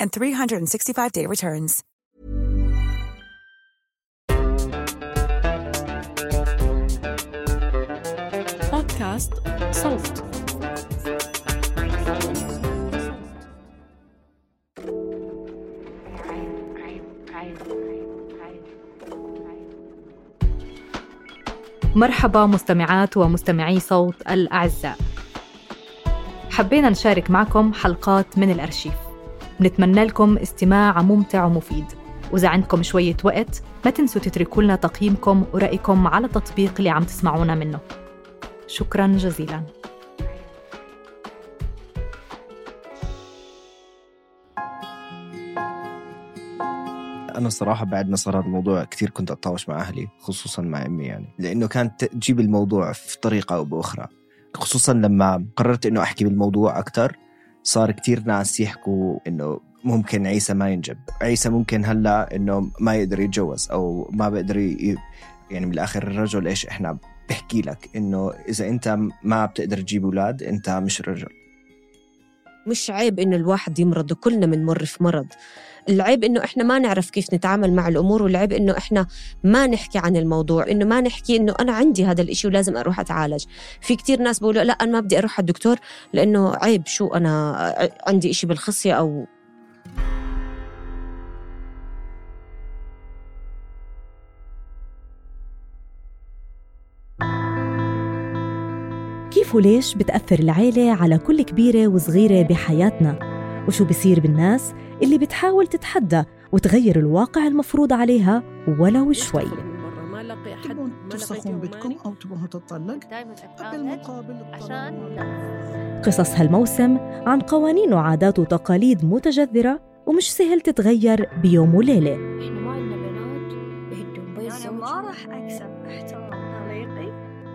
and 365-day returns. بودكاست صوت مرحبا مستمعات ومستمعي صوت الأعزاء. حبينا نشارك معكم حلقات من الأرشيف. بنتمنى لكم استماع ممتع ومفيد. وإذا عندكم شوية وقت ما تنسوا تتركوا لنا تقييمكم ورأيكم على التطبيق اللي عم تسمعونا منه. شكرا جزيلا. أنا الصراحه بعد ما صار هذا الموضوع كثير كنت أتطاوش مع أهلي خصوصا مع أمي يعني. لأنه كانت تجيب الموضوع في طريقة أو بأخرى. خصوصا لما قررت إنه أحكي بالموضوع أكثر صار كثير ناس يحكوا إنه ممكن عيسى ما ينجب. عيسى ممكن هلأ إنه ما يقدر يتجوز أو ما بيقدر ي... يعني من الآخر الرجل إيش إحنا بحكي لك؟ إنه إذا أنت ما بتقدر تجيب أولاد أنت مش رجل. مش عيب إنه الواحد يمرض وكلنا بنمر في مرض. العيب إنه إحنا ما نعرف كيف نتعامل مع الأمور والعيب إنه إحنا ما نحكي عن الموضوع إنه ما نحكي إنه أنا عندي هذا الإشي ولازم أروح أتعالج. في كتير ناس بيقولوا لا أنا ما بدي أروح على الدكتور لأنه عيب شو أنا عندي إشي بالخصية أو كيف وليش بتأثر العيلة على كل كبيرة وصغيرة بحياتنا؟ وشو بصير بالناس؟ اللي بتحاول تتحدى وتغير الواقع المفروض عليها ولو شوي. تبون تفسخون أو تبون تطلق دائما بالمقابل عشان قصص هالموسم عن قوانين وعادات وتقاليد متجذرة ومش سهل تتغير بيوم وليلة. إحنا ما عندنا بنات بيت أنا ما راح أكسب احترام طليقي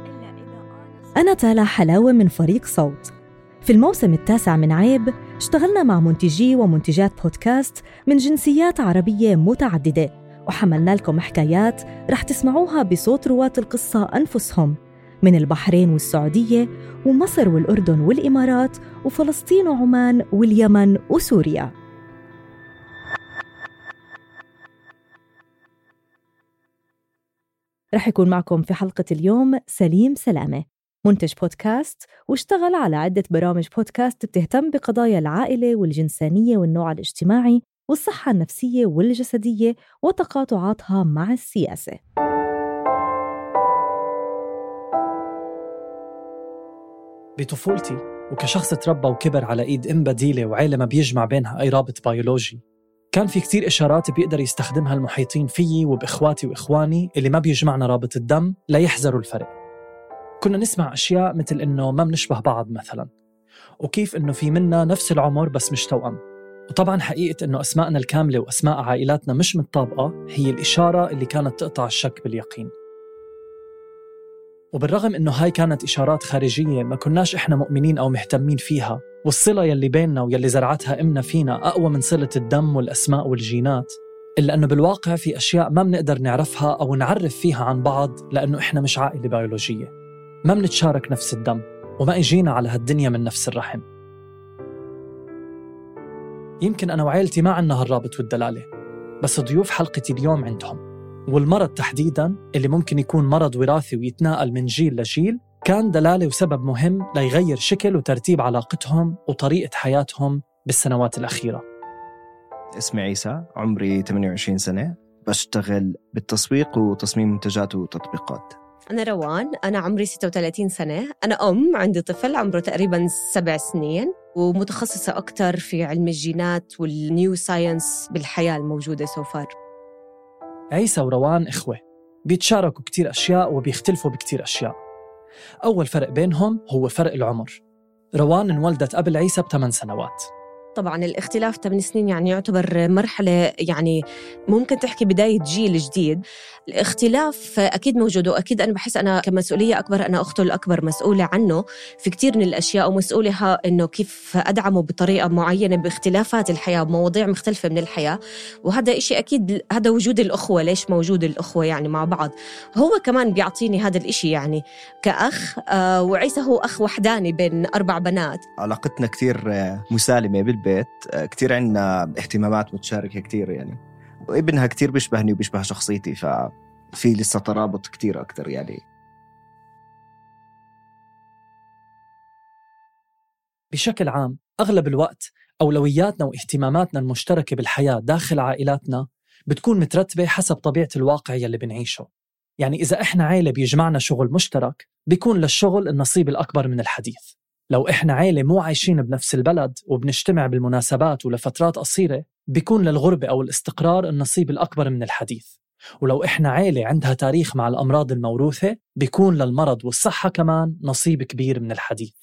إلا إذا أنا تالا حلاوة من فريق صوت. في الموسم التاسع من عيب اشتغلنا مع منتجي ومنتجات بودكاست من جنسيات عربية متعددة وحملنا لكم حكايات رح تسمعوها بصوت رواة القصة أنفسهم من البحرين والسعودية ومصر والأردن والإمارات وفلسطين وعمان واليمن وسوريا. رح يكون معكم في حلقة اليوم سليم سلامة. منتج بودكاست واشتغل على عدة برامج بودكاست بتهتم بقضايا العائلة والجنسانية والنوع الاجتماعي والصحة النفسية والجسدية وتقاطعاتها مع السياسة. بطفولتي وكشخص تربى وكبر على إيد أم بديلة وعيله ما بيجمع بينها أي رابط بيولوجي كان في كتير إشارات بيقدر يستخدمها المحيطين فيي وبإخواتي وإخواني اللي ما بيجمعنا رابط الدم ليحذروا الفرق كنا نسمع أشياء مثل إنه ما بنشبه بعض مثلا وكيف إنه في منا نفس العمر بس مش توأم. وطبعا حقيقة إنه اسمائنا الكاملة وأسماء عائلاتنا مش متطابقة هي الإشارة اللي كانت تقطع الشك باليقين. وبالرغم إنه هاي كانت إشارات خارجية ما كناش إحنا مؤمنين أو مهتمين فيها والصلة يلي بيننا ويلي زرعتها إمنا فينا أقوى من صلة الدم والأسماء والجينات إلا إنه بالواقع في أشياء ما بنقدر نعرفها أو نعرف فيها عن بعض لأنه إحنا مش عائلة بيولوجية. ما بنتشارك نفس الدم وما إجينا على هالدنيا من نفس الرحم. يمكن أنا وعيلتي ما عنا هالرابط والدلالة بس ضيوف حلقتي اليوم عندهم. والمرض تحديدا اللي ممكن يكون مرض وراثي ويتناقل من جيل لجيل كان دلالة وسبب مهم ليغير شكل وترتيب علاقتهم وطريقة حياتهم بالسنوات الأخيرة. اسمي عيسى عمري 28 سنة بشتغل بالتسويق وتصميم منتجات وتطبيقات. أنا روان أنا عمري 36 سنة. أنا أم عندي طفل عمره تقريبا سبع سنين ومتخصصة أكثر في علم الجينات وال neuroscience بالحياة الموجودة so far عيسى وروان إخوة بيتشاركوا كتير أشياء وبيختلفوا بكتير أشياء. أول فرق بينهم هو فرق العمر. روان انولدت قبل عيسى بثمان سنوات. طبعا الاختلاف 8 سنين يعني يعتبر مرحلة يعني ممكن تحكي بداية جيل جديد. الاختلاف أكيد موجود وأكيد أنا بحس أنا كمسؤولية أكبر أنا أخته الأكبر مسؤولة عنه في كتير من الأشياء ومسؤولة إنه كيف أدعمه بطريقة معينة باختلافات الحياة ومواضيع مختلفة من الحياة. وهذا إشي أكيد هذا وجود الأخوة ليش موجود الأخوة يعني مع بعض؟ هو كمان بيعطيني هذا الإشي يعني كأخ آه وعيسى هو أخ وحداني بين أربع بنات. علاقتنا كتير آه، مسالمة بالبيت آه، كتير عندنا اهتمامات متشاركة كتير يعني. وابنها كتير بيشبهني وبيشبه شخصيتي ففي لسه ترابط كتير أكتر يعني. بشكل عام أغلب الوقت أولوياتنا واهتماماتنا المشتركة بالحياة داخل عائلاتنا بتكون مترتبة حسب طبيعة الواقع يلي بنعيشه. يعني إذا إحنا عيلة بيجمعنا شغل مشترك بيكون للشغل النصيب الأكبر من الحديث. لو إحنا عيلة مو عايشين بنفس البلد وبنجتمع بالمناسبات ولفترات قصيرة بيكون للغربة أو الاستقرار النصيب الأكبر من الحديث. ولو إحنا عيلة عندها تاريخ مع الأمراض الموروثة بيكون للمرض والصحة كمان نصيب كبير من الحديث.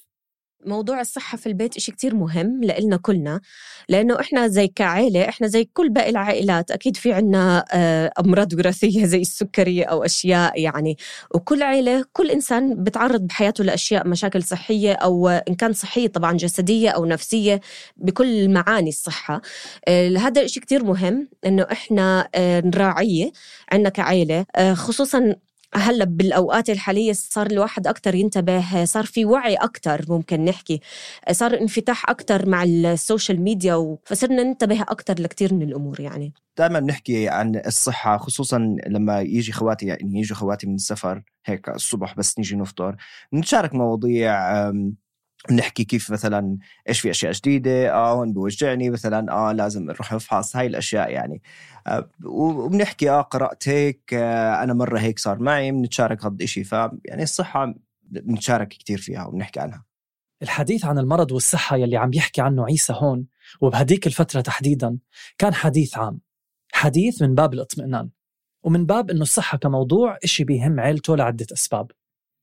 موضوع الصحة في البيت إشي كتير مهم لإلنا كلنا لأنه إحنا زي كعائلة إحنا زي كل باقي العائلات أكيد في عنا آه، أمراض وراثية زي السكري أو أشياء يعني. وكل عائلة كل إنسان بتعرض بحياته لأشياء مشاكل صحية أو إن كان صحية طبعا جسدية أو نفسية بكل معاني الصحة. آه، هذا الإشي كتير مهم إنه إحنا آه، نراعيه عنا كعائلة خصوصا هلأ بالأوقات الحالية صار الواحد أكثر ينتبه صار في وعي أكثر ممكن نحكي صار انفتاح أكثر مع السوشيال ميديا فصرنا ننتبه أكثر لكثير من الأمور يعني. دائما بنحكي عن الصحة خصوصا لما يجي خواتي يعني يجوا خواتي من السفر هيك الصبح بس نيجي نفطر نتشارك مواضيع أم، نحكي كيف مثلا إيش في أشياء جديدة آه هون بوجعني مثلا آه لازم نروح نفحص هاي الأشياء يعني. آه، وبنحكي آه قرات هيك آه أنا مرة هيك صار معي بنتشارك هذا الشيء فيعني الصحة بنتشارك كثير فيها وبنحكي عنها. الحديث عن المرض والصحة يلي عم يحكي عنه عيسى هون وبهديك الفترة تحديدا كان حديث عام. حديث من باب الاطمئنان ومن باب إنه الصحة كموضوع إشي بيهم عيلته لعدة أسباب.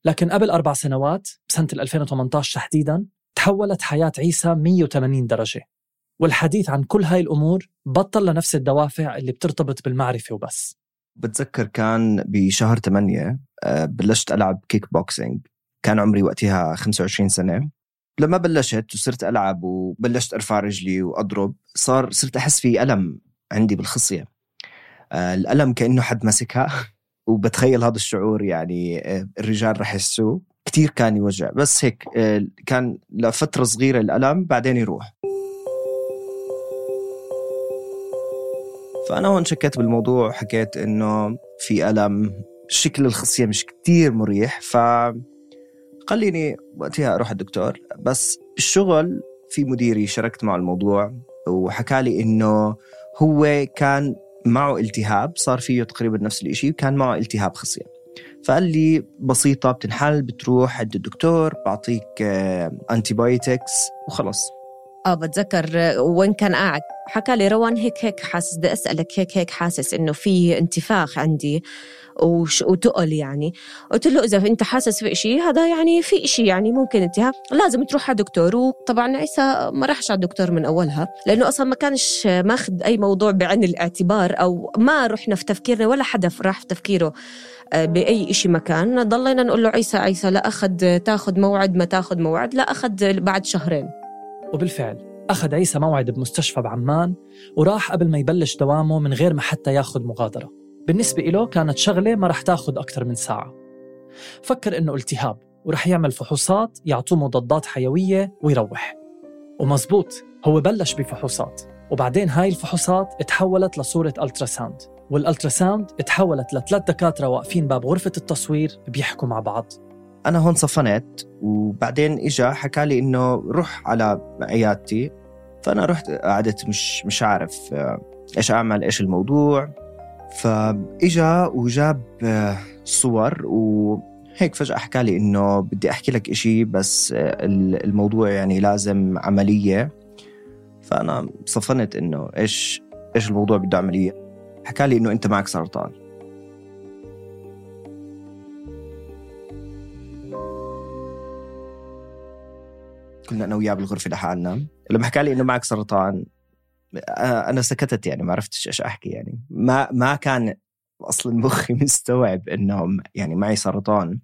لكن قبل أربع سنوات بسنة 2018 تحديدا تحولت حياة عيسى 180 درجة. والحديث عن كل هاي الأمور بطل لنفس الدوافع اللي بترتبط بالمعرفة وبس. بتذكر كان بشهر 8 آه، بلشت ألعب كيك بوكسينج كان عمري وقتها 25 سنة. لما بلشت وصرت ألعب وبلشت أرفع رجلي وأضرب صار صرت أحس في ألم عندي بالخصية. آه، الألم كأنه حد مسكها وبتخيل هذا الشعور يعني آه، الرجال رح يحسوه. كثير كان يوجع. بس هيك آه، كان لفترة صغيرة الألم بعدين يروح. فأنا هون شكيت بالموضوع حكيت إنه في ألم. شكل الخصية مش كتير مريح. ف خليني وقتها أروح الدكتور. بس بالشغل في مديري شاركت معه الموضوع وحكى لي إنه هو كان معه التهاب صار فيه تقريبا نفس الإشي وكان معه التهاب خصية فقال لي بسيطة بتنحل بتروح عند الدكتور بعطيك antibiotics وخلص آه بتذكر وين كان قاعد؟ حكى لي روان هيك هيك حاسس. بدي أسألك هيك هيك حاسس إنه في انتفاخ عندي. وش وتقل يعني. قلت له إذا أنت حاسس في شيء هذا يعني في شيء يعني ممكن التهاب لازم تروح على دكتور وطبعا عيسى ما راحش على الدكتور من أولها لأنه أصلا ما كانش ماخذ أي موضوع بعين الاعتبار أو ما رحنا في تفكيرنا ولا حدا راح في تفكيره آه، بأي شيء مكان ضلينا نقول له عيسى عيسى لا أخذ تاخذ موعد ما تاخذ موعد لا أخذ بعد شهرين. وبالفعل أخذ عيسى موعد بمستشفى بعمان وراح قبل ما يبلش دوامه من غير ما حتى ياخذ مغادرة. بالنسبة إله كانت شغلة ما رح تاخذ أكثر من ساعة. فكر إنه التهاب ورح يعمل فحوصات يعطوه مضادات حيوية ويروح. ومزبوط هو بلش بفحوصات. وبعدين هاي الفحوصات تحولت لصورة ultrasound. وال ultrasound تحولت لثلاث دكاترة واقفين باب غرفة التصوير بيحكوا مع بعض. أنا هون صفنت وبعدين إجا حكى لي إنه روح على عيادتي. فأنا رحت قعدت مش مش عارف آه، إيش أعمل إيش الموضوع. فإجا وجاب آه، صور وهيك فجأة حكى لي إنه بدي أحكي لك إشي بس آه، الموضوع يعني لازم عملية. فأنا صفنت إنه إيش إيش الموضوع بده عملية. حكى لي إنه أنت معك سرطان. كنا أنا وياه بالغرفة لحالنا. لما حكى لي إنه معك سرطان آه، أنا سكتت يعني ما عرفتش إيش أحكي يعني. ما ما كان أصلا مخي مستوعب انه يعني معي سرطان.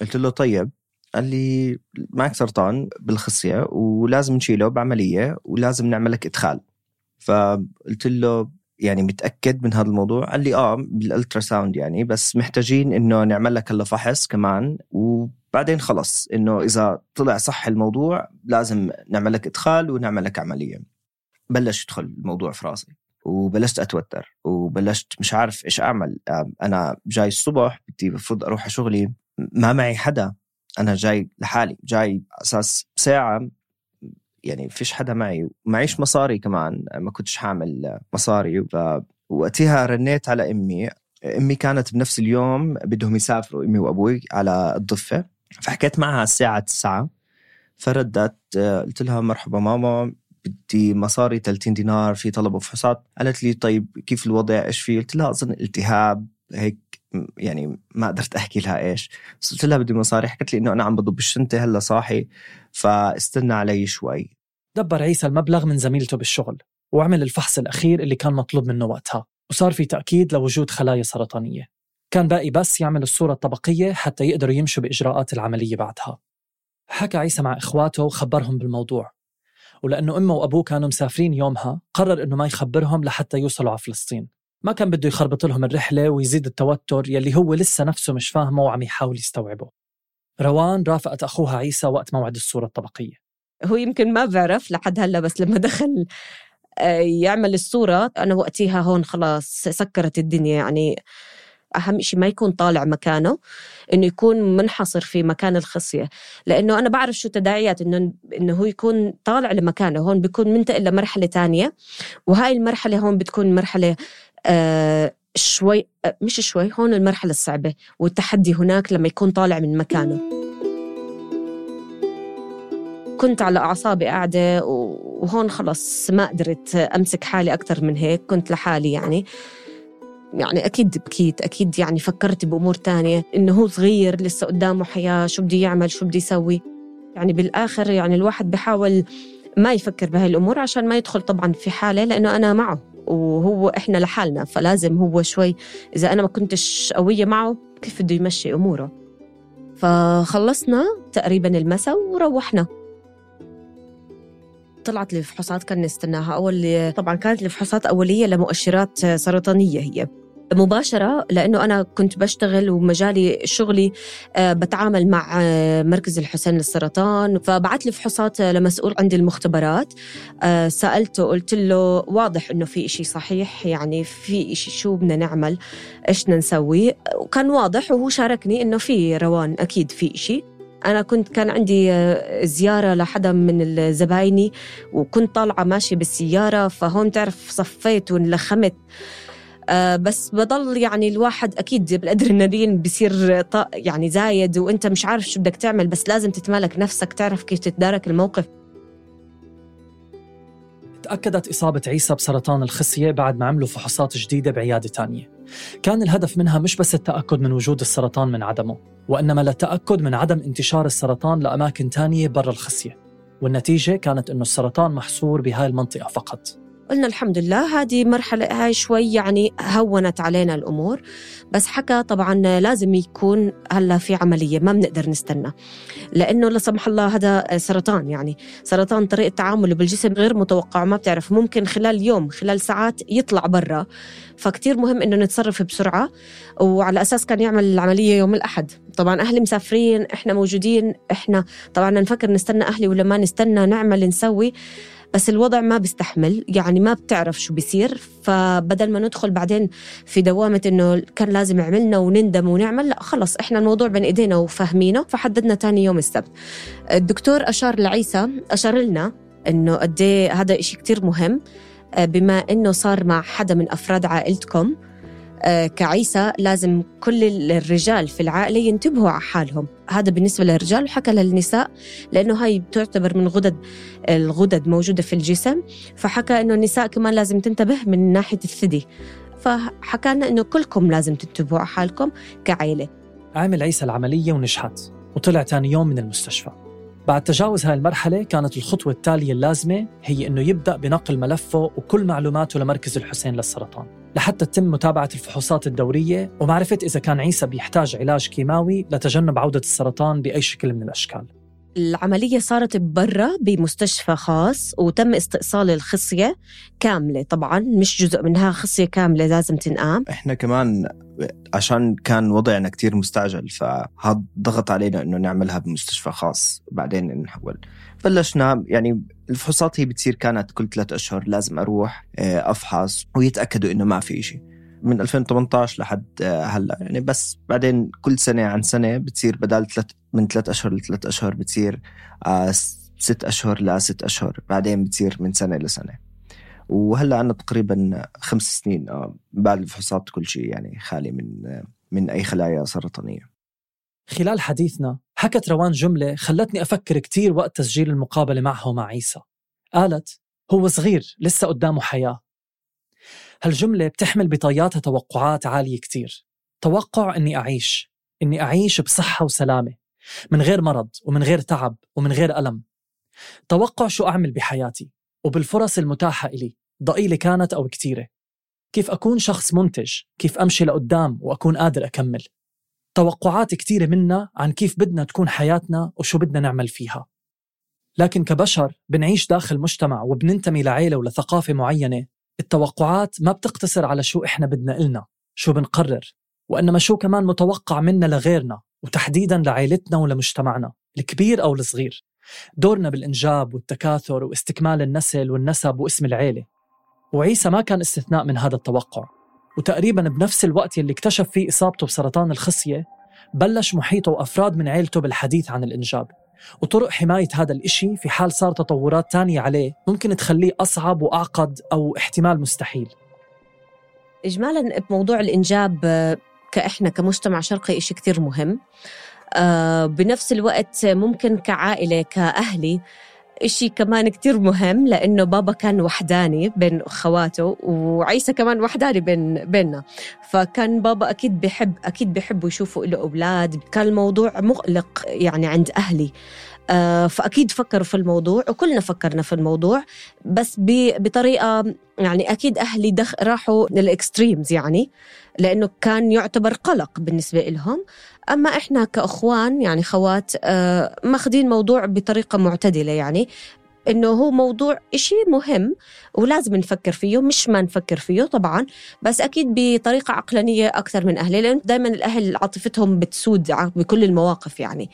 قلت له طيب قال لي معك سرطان بالخصية ولازم نشيله بعملية ولازم نعمل لك إدخال. فقلت له يعني متأكد من هذا الموضوع؟ قال لي آه بالألترا ساوند يعني بس محتاجين إنه نعمل لك هلا فحص كمان وبعدين خلص إنه إذا طلع صح الموضوع لازم نعمل لك إدخال ونعمل لك عملية. بلش يدخل الموضوع في راسي وبلشت أتوتر وبلشت مش عارف إيش أعمل. أنا جاي الصبح بدي المفروض أروح على شغلي ما معي حدا أنا جاي لحالي جاي أساس ساعة يعني فيش حدا معي معيش مصاري كمان ما كنتش حامل مصاري. وقتها رنيت على أمي أمي كانت بنفس اليوم بدهم يسافروا أمي وأبوي على الضفة. فحكيت معها الساعة 9 فردت قلت لها مرحبا ماما بدي مصاري 30 دينار في طلب فحوصات قالت لي طيب كيف الوضع؟ إيش في؟ قلت لها أظن التهاب هيك يعني ما قدرت أحكي لها إيش. بس قلت لها بدي مصاري حكت لي إنه أنا عم بضب الشنطة هلأ صاحي فاستنى علي شوي. دبر عيسى المبلغ من زميلته بالشغل وعمل الفحص الأخير اللي كان مطلوب منه وقتها وصار في تأكيد لوجود خلايا سرطانية. كان باقي بس يعمل الصورة الطبقية حتى يقدروا يمشوا بإجراءات العملية بعدها. حكى عيسى مع إخواته وخبرهم بالموضوع. ولأنه أمه وأبوه كانوا مسافرين يومها قرر أنه ما يخبرهم لحتى يوصلوا على فلسطين. ما كان بده يخربط لهم الرحلة ويزيد التوتر يلي هو لسه نفسه مش فاهمه وعم يحاول يستوعبه. روان رافقت أخوها عيسى وقت موعد الصورة الطبقية. هو يمكن ما بعرف لحد هلا بس لما دخل آه، يعمل الصورة أنا وقتها هون خلاص سكرت الدنيا. يعني أهم شيء ما يكون طالع مكانه إنه يكون منحصر في مكان الخصية. لأنه أنا بعرف شو تداعيات إنه إنه هو يكون طالع لمكانه. هون بيكون منتقل لمرحلة تانية وهاي المرحلة هون بتكون مرحلة آه شوي آه مش شوي هون المرحلة الصعبة والتحدي هناك لما يكون طالع من مكانه. كنت على أعصابي قاعدة وهون خلص ما قدرت أمسك حالي أكثر من هيك كنت لحالي يعني. يعني أكيد بكيت أكيد يعني فكرت بأمور تانية. إنه هو صغير لسه قدامه حياة شو بده يعمل شو بده يسوي. يعني بالآخر يعني الواحد بحاول ما يفكر بهاي الأمور عشان ما يدخل طبعا في حالة لأنه أنا معه وهو إحنا لحالنا فلازم هو شوي إذا أنا ما كنتش قوية معه كيف بده يمشي أموره. فخلصنا تقريبا المساء وروحنا. طلعت لي فحوصات كان نستناها. أول طبعا كانت الفحوصات أولية لمؤشرات سرطانية هي. مباشرة لأنه أنا كنت بشتغل ومجالي شغلي آه، بتعامل مع آه، مركز الحسين للسرطان. فبعت لي فحوصات لمسؤول عندي المختبرات. آه، سألته قلت له واضح إنه في إشي صحيح يعني في إشي شو بدنا نعمل إيش نسوي؟ وكان واضح وهو شاركني إنه في روان أكيد في إشي. أنا كنت كان عندي زيارة لحدا من زبايني وكنت طالعة ماشية بالسيارة فهون تعرف صفيت ونلخمت. أه بس بضل يعني الواحد أكيد بالادرينالين بصير يعني زايد وأنت مش عارف شو بدك تعمل بس لازم تتمالك نفسك تعرف كيف تتدارك الموقف. تأكدت إصابة عيسى بسرطان الخصية بعد ما عملوا فحوصات جديدة بعيادة تانية. كان الهدف منها مش بس التأكد من وجود السرطان من عدمه وإنما للتأكد من عدم انتشار السرطان لأماكن تانية برا الخصية. والنتيجة كانت أنه السرطان محصور بهاي المنطقة فقط. قلنا الحمد لله هذه مرحلة هاي شوي يعني هونت علينا الأمور. بس حكى طبعا لازم يكون هلأ في عملية ما بنقدر نستنى. لأنه لا سمح الله هذا سرطان يعني. سرطان طريقة تعامله بالجسم غير متوقع ما بتعرف. ممكن خلال يوم خلال ساعات يطلع برا. فكتير مهم إنه نتصرف بسرعة. وعلى أساس كان يعمل العملية يوم الأحد. طبعا أهلي مسافرين إحنا موجودين إحنا طبعا نفكر نستنى أهلي ولا ما نستنى نعمل نسوي. بس الوضع ما بيستحمل يعني ما بتعرف شو بيصير. فبدل ما ندخل بعدين في دوامة إنه كان لازم عملنا ونندم ونعمل لا خلص إحنا الموضوع بين إيدينا وفاهمينه فحددنا تاني يوم السبت. الدكتور أشار لعيسى أشار لنا إنه قد إيه هذا إشي كتير مهم آه، بما إنه صار مع حدا من أفراد عائلتكم. كعيسى لازم كل الرجال في العائلة ينتبهوا على حالهم. هذا بالنسبة للرجال وحكى للنساء لأنه هاي بتعتبر من غدد الغدد موجودة في الجسم. فحكى أنه النساء كمان لازم تنتبه من ناحية الثدي. فحكى لنا أنه كلكم لازم تنتبهوا على حالكم كعائلة. عمل عيسى العملية ونجحت وطلع تاني يوم من المستشفى. بعد تجاوز هاي المرحلة كانت الخطوة التالية اللازمة هي أنه يبدأ بنقل ملفه وكل معلوماته لمركز الحسين للسرطان لحتى تتم متابعة الفحوصات الدورية ومعرفة إذا كان عيسى بيحتاج علاج كيماوي لتجنب عودة السرطان بأي شكل من الأشكال. العملية صارت برا بمستشفى خاص وتم استئصال الخصية كاملة طبعا مش جزء منها خصية كاملة لازم تنقام. إحنا كمان عشان كان وضعنا كتير مستعجل فهذا ضغط علينا إنه نعملها بمستشفى خاص بعدين نحول. بلشنا يعني الفحوصات هي بتصير كانت كل ثلاثة أشهر لازم أروح آه، أفحص ويتأكدوا إنه ما في شيء من 2018 لحد آه، هلا. يعني بس بعدين كل سنة عن سنة بتصير بدال ثلاث من ثلاث أشهر لثلاث أشهر بتصير آه، ست أشهر لست أشهر. بعدين بتصير من سنة لسنة. وهلا عندنا تقريبا خمس سنين آه، بعد الفحوصات كل شيء يعني خالي من من أي خلايا سرطانية. خلال حديثنا حكت روان جملة خلتني أفكر كتير وقت تسجيل المقابلة معه ومع عيسى. قالت هو صغير لسه قدامه حياة. هالجملة بتحمل بطياتها توقعات عالية كتير. توقع أني أعيش أني أعيش بصحة وسلامة من غير مرض ومن غير تعب ومن غير ألم. توقع شو أعمل بحياتي وبالفرص المتاحة إلي. ضئيلة كانت أو كتيرة كيف أكون شخص منتج؟ كيف أمشي لقدام وأكون قادر أكمل؟ توقعات كتيرة منا عن كيف بدنا تكون حياتنا وشو بدنا نعمل فيها. لكن كبشر بنعيش داخل مجتمع وبننتمي لعيلة ولثقافة معينة التوقعات ما بتقتصر على شو إحنا بدنا إلنا شو بنقرر وإنما شو كمان متوقع منا لغيرنا وتحديدا لعائلتنا ولمجتمعنا الكبير أو الصغير. دورنا بالإنجاب والتكاثر واستكمال النسل والنسب واسم العيلة. وعيسى ما كان استثناء من هذا التوقع. وتقريبا بنفس الوقت يلي اكتشف فيه إصابته بسرطان الخصية بلش محيطه وأفراد من عيلته بالحديث عن الإنجاب. وطرق حماية هذا الإشي في حال صار تطورات تانية عليه ممكن تخليه أصعب وأعقد أو احتمال مستحيل. إجمالا بموضوع الإنجاب آه، كإحنا كمجتمع شرقي إشي كتير مهم. آه، بنفس الوقت ممكن كعائلة كأهلي إشي كمان كتير مهم لأنه بابا كان وحداني بين أخواته وعيسى كمان وحداني بين بيننا. فكان بابا أكيد بحب أكيد بحبوا يشوفوا له أولاد. كان الموضوع مقلق يعني عند أهلي. آه، فأكيد فكروا في الموضوع وكلنا فكرنا في الموضوع بس بطريقة يعني أكيد أهلي دخ راحوا للإكستريمز يعني لأنه كان يعتبر قلق بالنسبة لهم أما إحنا كأخوان يعني خوات آه، ماخذين موضوع بطريقة معتدلة يعني إنه هو موضوع إشي مهم ولازم نفكر فيه مش ما نفكر فيه طبعا بس أكيد بطريقة عقلانية أكثر من أهلي لأن دائما الأهل عاطفتهم بتسود بكل المواقف يعني.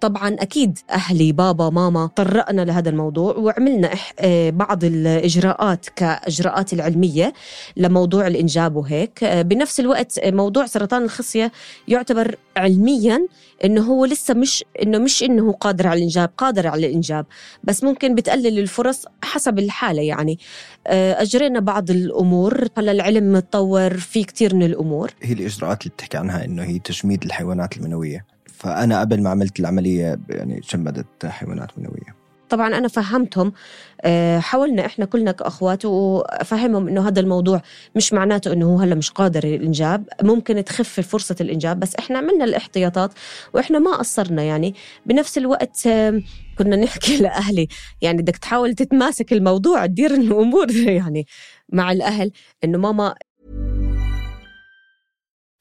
طبعا أكيد أهلي بابا ماما طرقنا لهذا الموضوع وعملنا آه، بعض الإجراءات كإجراءات العلمية لموضوع الإنجاب وهيك. آه، بنفس الوقت آه، موضوع سرطان الخصية يعتبر علميا إنه هو لسه مش إنه مش إنه قادر على الإنجاب قادر على الإنجاب. بس ممكن بتقلل الفرص حسب الحالة يعني. أجرينا بعض الأمور. هلا العلم متطور في كثير من الأمور. هي الإجراءات اللي بتحكي عنها إنه هي تجميد الحيوانات المنوية. فأنا قبل ما عملت العملية يعني جمدت حيوانات منوية. طبعا أنا فهمتهم آه، حاولنا إحنا كلنا كأخوات وأفهمهم إنه هذا الموضوع مش معناته إنه هو هلا مش قادر الإنجاب ممكن تخف فرصة الإنجاب بس إحنا عملنا الاحتياطات وإحنا ما قصرنا يعني. بنفس الوقت آه، كنا نحكي لأهلي يعني بدك تحاول تتماسك الموضوع تدير الأمور يعني مع الأهل إنه ماما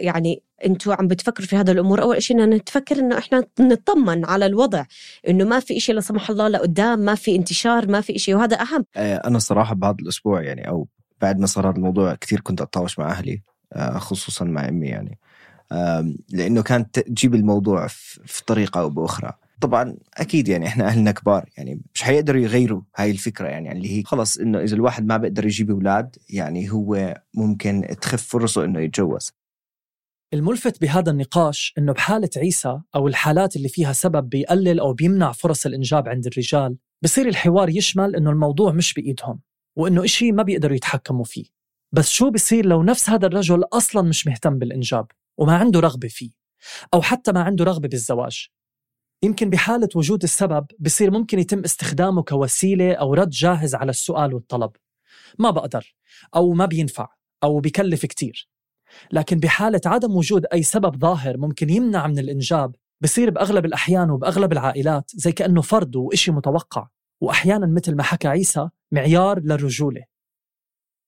يعني أنتوا عم بتفكروا في هذا الأمور أول شيء نتفكر إنه إحنا نطمن على الوضع إنه ما في شيء لا سمح الله لقدام ما في انتشار ما في شيء وهذا أهم. آه، أنا الصراحه بهذا الأسبوع يعني أو بعد ما صار الموضوع كثير كنت أتطاوش مع أهلي آه، خصوصا مع أمي يعني. لأنه كانت تجيب الموضوع في في طريقة أو بأخرى. طبعا أكيد يعني إحنا أهلنا كبار يعني مش حيقدروا يغيروا هاي الفكرة يعني اللي هي خلص إنه إذا الواحد ما بيقدر يجيب أولاد يعني هو ممكن تخف فرصه إنه يتجوز. الملفت بهذا النقاش إنه بحالة عيسى أو الحالات اللي فيها سبب بيقلل أو بيمنع فرص الإنجاب عند الرجال بصير الحوار يشمل إنه الموضوع مش بإيدهم وإنه إشي ما بيقدروا يتحكموا فيه. بس شو بصير لو نفس هذا الرجل أصلا مش مهتم بالإنجاب وما عنده رغبة فيه؟ أو حتى ما عنده رغبة بالزواج. يمكن بحالة وجود السبب بصير ممكن يتم استخدامه كوسيلة أو رد جاهز على السؤال والطلب. ما بقدر أو ما بينفع أو بكلف كتير. لكن بحالة عدم وجود أي سبب ظاهر ممكن يمنع من الإنجاب بصير بأغلب الأحيان وبأغلب العائلات زي كأنه فرض وإشي متوقع وأحيانا مثل ما حكى عيسى معيار للرجولة.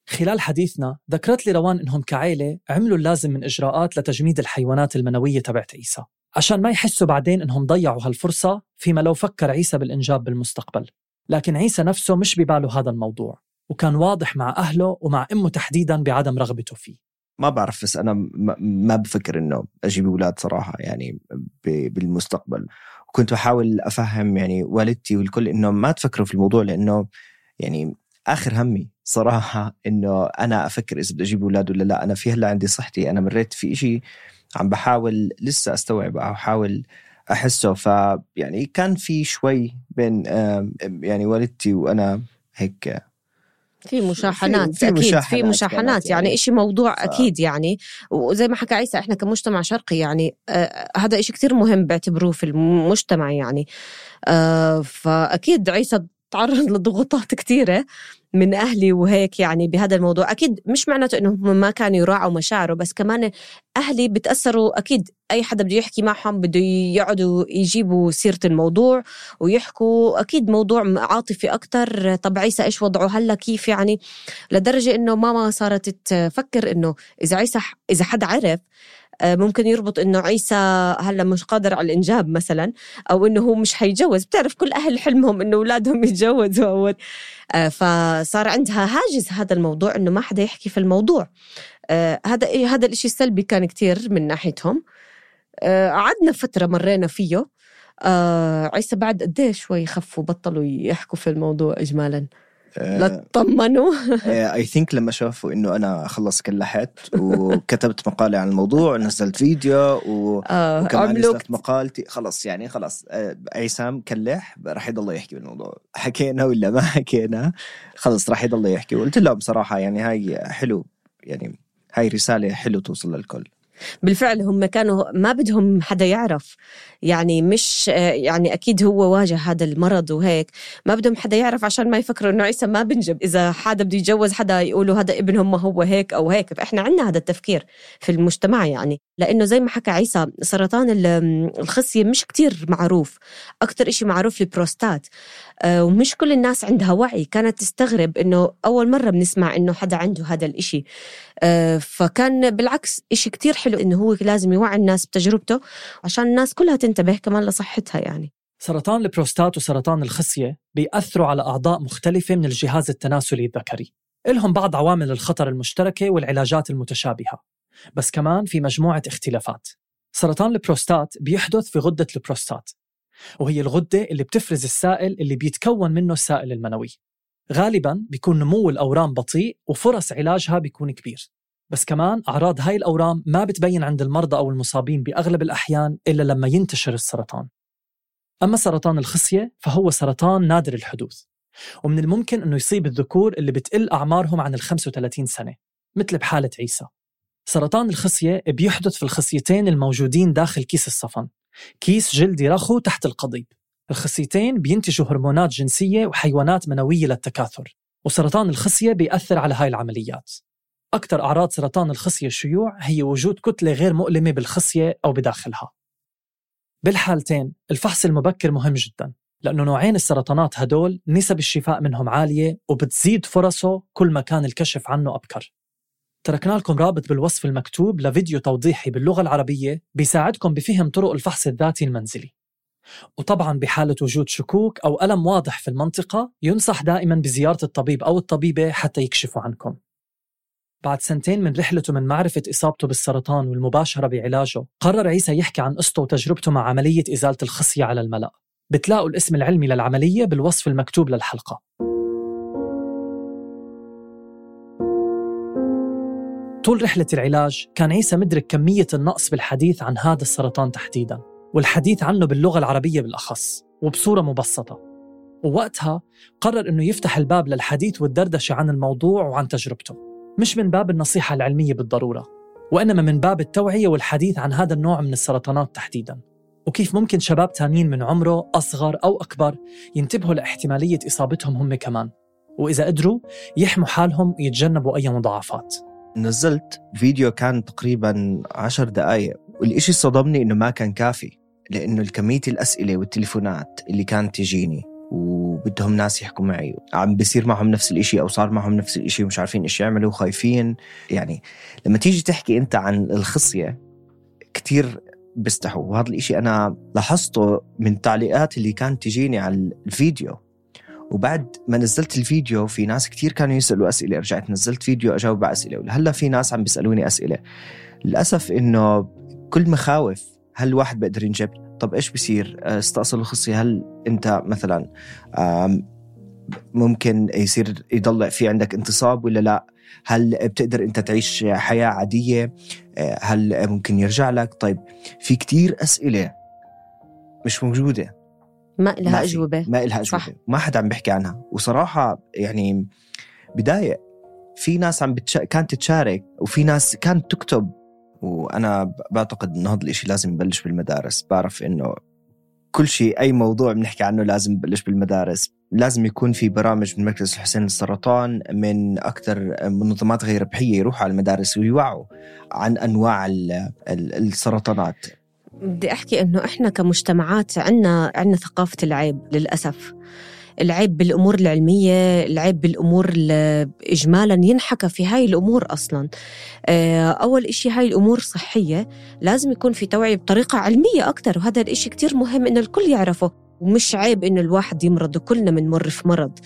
خلال حديثنا ذكرت لي روان إنهم كعيلة عملوا اللازم من إجراءات لتجميد الحيوانات المنوية تبعت عيسى عشان ما يحسوا بعدين إنهم ضيعوا هالفرصة فيما لو فكر عيسى بالإنجاب بالمستقبل. لكن عيسى نفسه مش بباله هذا الموضوع وكان واضح مع أهله ومع أمه تحديدا بعدم رغبته فيه. ما بعرف بس أنا ما- بفكر إنه أجيب أولاد صراحة يعني بالمستقبل. وكنت بحاول أفهم يعني والدتي والكل إنه ما تفكروا في الموضوع لإنه يعني آخر همي صراحة إنه أنا أفكر إذا بدي أجيب أولاد ولا لا. أنا في هلأ عندي صحتي أنا مريت في إشي عم بحاول لسه استوعب أو أحاول أحسه. فيعني كان في شوي بين يعني والدتي وأنا هيك في مشاحنات في أكيد مشاحنات في مشاحنات يعني, يعني. إشي موضوع ف- أكيد يعني. وزي ما حكى عيسى إحنا كمجتمع شرقي يعني آه هذا إشي كتير مهم بعتبروه في المجتمع يعني. آه فأكيد عيسى تعرض لضغوطات كتيرة. من أهلي وهيك يعني بهذا الموضوع. أكيد مش معناته إنهم ما كانوا يراعوا مشاعره بس كمان أهلي بتأثروا أكيد. أي حدا بده يحكي معهم بده يقعدوا يجيبوا سيرة الموضوع ويحكوا. أكيد موضوع عاطفي أكتر. طب عيسى إيش وضعه؟ هلأ كيف يعني؟ لدرجة إنه ماما صارت تفكر إنه إذا عيسى إذا حدا عرف ممكن يربط إنه عيسى هلا مش قادر على الإنجاب مثلا أو إنه هو مش حيتجوز. بتعرف كل أهل حلمهم إنه أولادهم يتجوزوا اول آه، فصار عندها هاجس هذا الموضوع إنه ما حدا يحكي في الموضوع. آه، هذا إيه- هذا الإشي السلبي كان كتير من ناحيتهم. آه، قعدنا فترة مرينا فيه. آه، عيسى بعد قد إيه شوي خفوا بطلوا يحكوا في الموضوع اجمالا؟ لا تطمنوا. اي ثينك لما شافوا إنه أنا خلص كلحت وكتبت مقالة عن الموضوع ونزلت فيديو و... آه، وكمان نزلت مقالتي خلص يعني خلص آه، عصام كلح راح يضل يحكي بالموضوع. حكينا ولا ما حكينا؟ خلص راح يضل يحكي. وقلت لهم بصراحه يعني هاي حلو يعني هاي رسالة حلو توصل للكل. بالفعل هم كانوا ما بدهم حدا يعرف. يعني مش يعني أكيد هو واجه هذا المرض وهيك. ما بدهم حدا يعرف عشان ما يفكروا إنه عيسى ما بنجب. إذا حدا بده يتجوز حدا يقولوا هذا ابنهم ما هو هيك أو هيك. فإحنا عندنا هذا التفكير في المجتمع يعني. لأنه زي ما حكى عيسى سرطان ال- الخصية مش كتير معروف. أكثر إشي معروف البروستات. آه، ومش كل الناس عندها وعي. كانت تستغرب إنه أول مرة بنسمع إنه حدا عنده هذا الإشي. آه، فكان بالعكس إشي كتير حلو إنه هو لازم يوعي الناس بتجربته عشان الناس كلها تنتبه كمان لصحتها يعني. سرطان البروستات وسرطان الخصية بيأثروا على أعضاء مختلفة من الجهاز التناسلي الذكري. إلهم بعض عوامل الخطر المشتركة والعلاجات المتشابهة. بس كمان في مجموعة اختلافات. سرطان البروستات بيحدث في غدة البروستات وهي الغدة اللي بتفرز السائل اللي بيتكون منه السائل المنوي. غالبا بيكون نمو الأورام بطيء وفرص علاجها بيكون كبير. بس كمان أعراض هاي الأورام ما بتبين عند المرضى أو المصابين بأغلب الأحيان إلا لما ينتشر السرطان. أما سرطان الخصية فهو سرطان نادر الحدوث ومن الممكن أنه يصيب الذكور اللي بتقل أعمارهم عن ال 35 سنة مثل بحالة عيسى. سرطان الخصية بيحدث في الخصيتين الموجودين داخل كيس الصفن كيس جلدي رخو تحت القضيب. الخصيتين بينتجوا هرمونات جنسية وحيوانات منوية للتكاثر وسرطان الخصية بيأثر على هاي العمليات. أكثر أعراض سرطان الخصية شيوع هي وجود كتلة غير مؤلمة بالخصية أو بداخلها. بالحالتين الفحص المبكر مهم جدا لأنه نوعين السرطانات هدول نسب الشفاء منهم عالية وبتزيد فرصه كل ما كان الكشف عنه أبكر. تركنا لكم رابط بالوصف المكتوب لفيديو توضيحي باللغة العربية بيساعدكم بفهم طرق الفحص الذاتي المنزلي. وطبعا بحالة وجود شكوك أو ألم واضح في المنطقة ينصح دائما بزيارة الطبيب أو الطبيبة حتى يكشفوا عنكم. بعد سنتين من رحلته من معرفة إصابته بالسرطان والمباشرة بعلاجه قرر عيسى يحكي عن قصته وتجربته مع عملية إزالة الخصية على الملأ. بتلاقوا الاسم العلمي للعملية بالوصف المكتوب للحلقة. طول رحلة العلاج كان عيسى مدرك كمية النقص بالحديث عن هذا السرطان تحديداً والحديث عنه باللغة العربية بالأخص وبصورة مبسطة. ووقتها قرر أنه يفتح الباب للحديث والدردشة عن الموضوع وعن تجربته. مش من باب النصيحة العلمية بالضرورة وإنما من باب التوعية والحديث عن هذا النوع من السرطانات تحديداً. وكيف ممكن شباب تانيين من عمره أصغر أو أكبر ينتبهوا لإحتمالية إصابتهم هم كمان وإذا قدروا يحموا حالهم ويتجنبوا أي مضاعفات. نزلت فيديو كان تقريبا عشر دقايق والإشي صدمني إنه ما كان كافي لأنه كمية الأسئلة والتليفونات اللي كانت تجيني وبدهم ناس يحكوا معي. عم بيصير معهم نفس الإشي أو صار معهم نفس الإشي ومش عارفين إيش يعملوا خايفين. يعني لما تيجي تحكي أنت عن الخصية كتير بيستحوا. وهذا الإشي أنا لاحظته من التعليقات اللي كانت تجيني على الفيديو. وبعد ما نزلت الفيديو في ناس كتير كانوا يسألوا أسئلة. رجعت نزلت فيديو أجاوب على أسئلة. وهلا في ناس عم بيسألوني أسئلة. للأسف إنه كل مخاوف هل الواحد بيقدر ينجب طب إيش بصير استأصل الخصية. هل أنت مثلا ممكن يصير يضل في عندك انتصاب ولا لا؟ هل بتقدر أنت تعيش حياة عادية؟ هل ممكن يرجع لك؟ طيب في كتير أسئلة مش موجودة. ما لها أجوبة. ما لها أجوبة. صح. ما حدا عم بيحكي عنها. وصراحة يعني بداية في ناس عم بتش... كانت تشارك وفي ناس كانت تكتب وأنا بعتقد إنه هذا الشيء لازم يبلش بالمدارس. بعرف إنه كل شيء أي موضوع بنحكي عنه لازم يبلش بالمدارس. لازم يكون في برامج من مركز الحسين للسرطان من أكثر منظمات غير ربحية يروحوا على المدارس ويوعوا عن أنواع السرطانات. بدي أحكي إنه إحنا كمجتمعات عندنا عندنا ثقافة العيب للأسف. العيب بالأمور العلمية العيب بالأمور اجمالا ينحكى في هاي الأمور أصلا. آه، أول إشي هاي الأمور صحية لازم يكون في توعية بطريقة علمية أكثر وهذا الإشي كتير مهم إنه الكل يعرفه ومش عيب إنه الواحد يمرض وكلنا بنمر في مرض.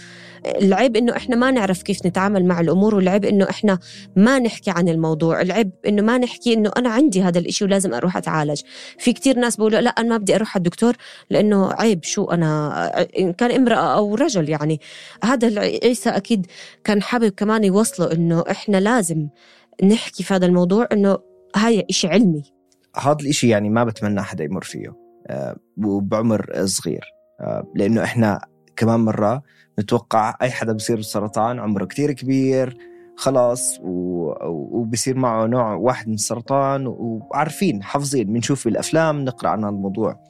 العيب إنه إحنا ما نعرف كيف نتعامل مع الأمور والعيب إنه إحنا ما نحكي عن الموضوع العيب إنه ما نحكي إنه أنا عندي هذا الإشي ولازم أروح أتعالج. في كتير ناس بيقولوا لا أنا ما بدي أروح على الدكتور لأنه عيب شو أنا إن كان امرأة أو رجل يعني. هذا عيسى أكيد كان حابب كمان يوصله إنه إحنا لازم نحكي في هذا الموضوع إنه هاي إشي علمي. هذا الإشي يعني ما بتمنى حدا يمر فيه آه، وبعمر صغير آه، لأنه إحنا كمان مرة نتوقع أي حدا بصير بالسرطان عمره كتير كبير خلاص وبصير معه نوع واحد من السرطان وعارفين حافظين بنشوف الأفلام نقرأ عن الموضوع.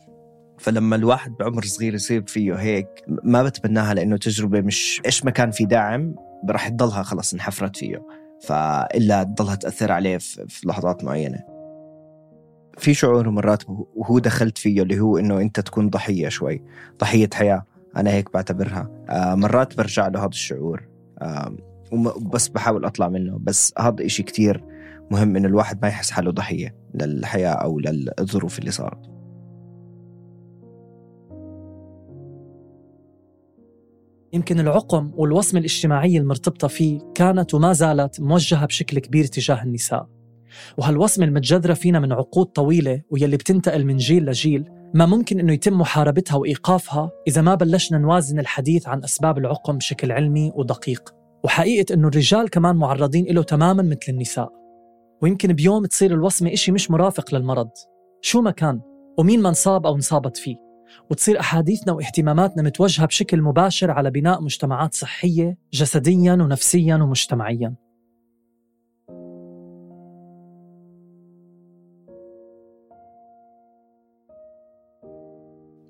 فلما الواحد بعمر صغير يصير فيه هيك ما بتمناها لأنه تجربة مش إيش ما كان في داعم راح تضلها خلص انحفرت فيه. فإلا تضلها تأثر عليه في لحظات معينة. في شعور مرات وهو دخلت فيه اللي هو إنه أنت تكون ضحية شوي ضحية حياة. أنا هيك بعتبرها. آه مرات برجع له هذا الشعور بس بحاول أطلع منه. بس هذا إشي كتير مهم إنه الواحد ما يحس حاله ضحية للحياة أو للظروف اللي صارت. يمكن العقم والوصمة الاجتماعية المرتبطة فيه كانت وما زالت موجهة بشكل كبير تجاه النساء. وهالوصمة المتجذرة فينا من عقود طويلة ويلي بتنتقل من جيل لجيل. ما ممكن إنه يتم محاربتها وإيقافها إذا ما بلشنا نوازن الحديث عن أسباب العقم بشكل علمي ودقيق. وحقيقة إنه الرجال كمان معرضين له تماما مثل النساء. ويمكن بيوم تصير الوصمة إشي مش مرافق للمرض. شو ما كان ومين ما انصاب أو انصابت فيه. وتصير أحاديثنا واهتماماتنا متوجهة بشكل مباشر على بناء مجتمعات صحية جسديا ونفسيا ومجتمعيا.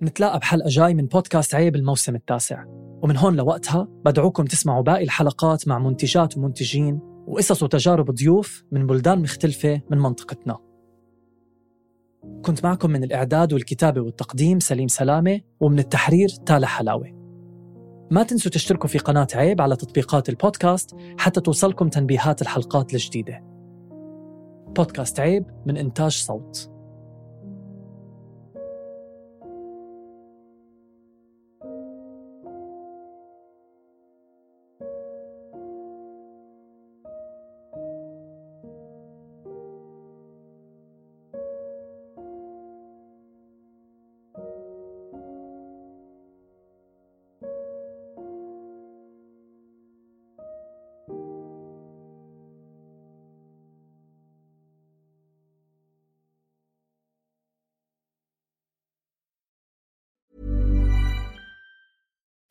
نتلاقى بحلقة جاي من بودكاست عيب الموسم التاسع. ومن هون لوقتها بدعوكم تسمعوا باقي الحلقات مع منتجات ومنتجين وقصص وتجارب ضيوف من بلدان مختلفة من منطقتنا. كنت معكم من الإعداد والكتابة والتقديم سليم سلامة ومن التحرير تالا حلاوة. ما تنسوا تشتركوا في قناة عيب على تطبيقات البودكاست حتى توصلكم تنبيهات الحلقات الجديدة. بودكاست عيب من إنتاج صوت.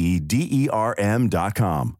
E E D E R M dot com.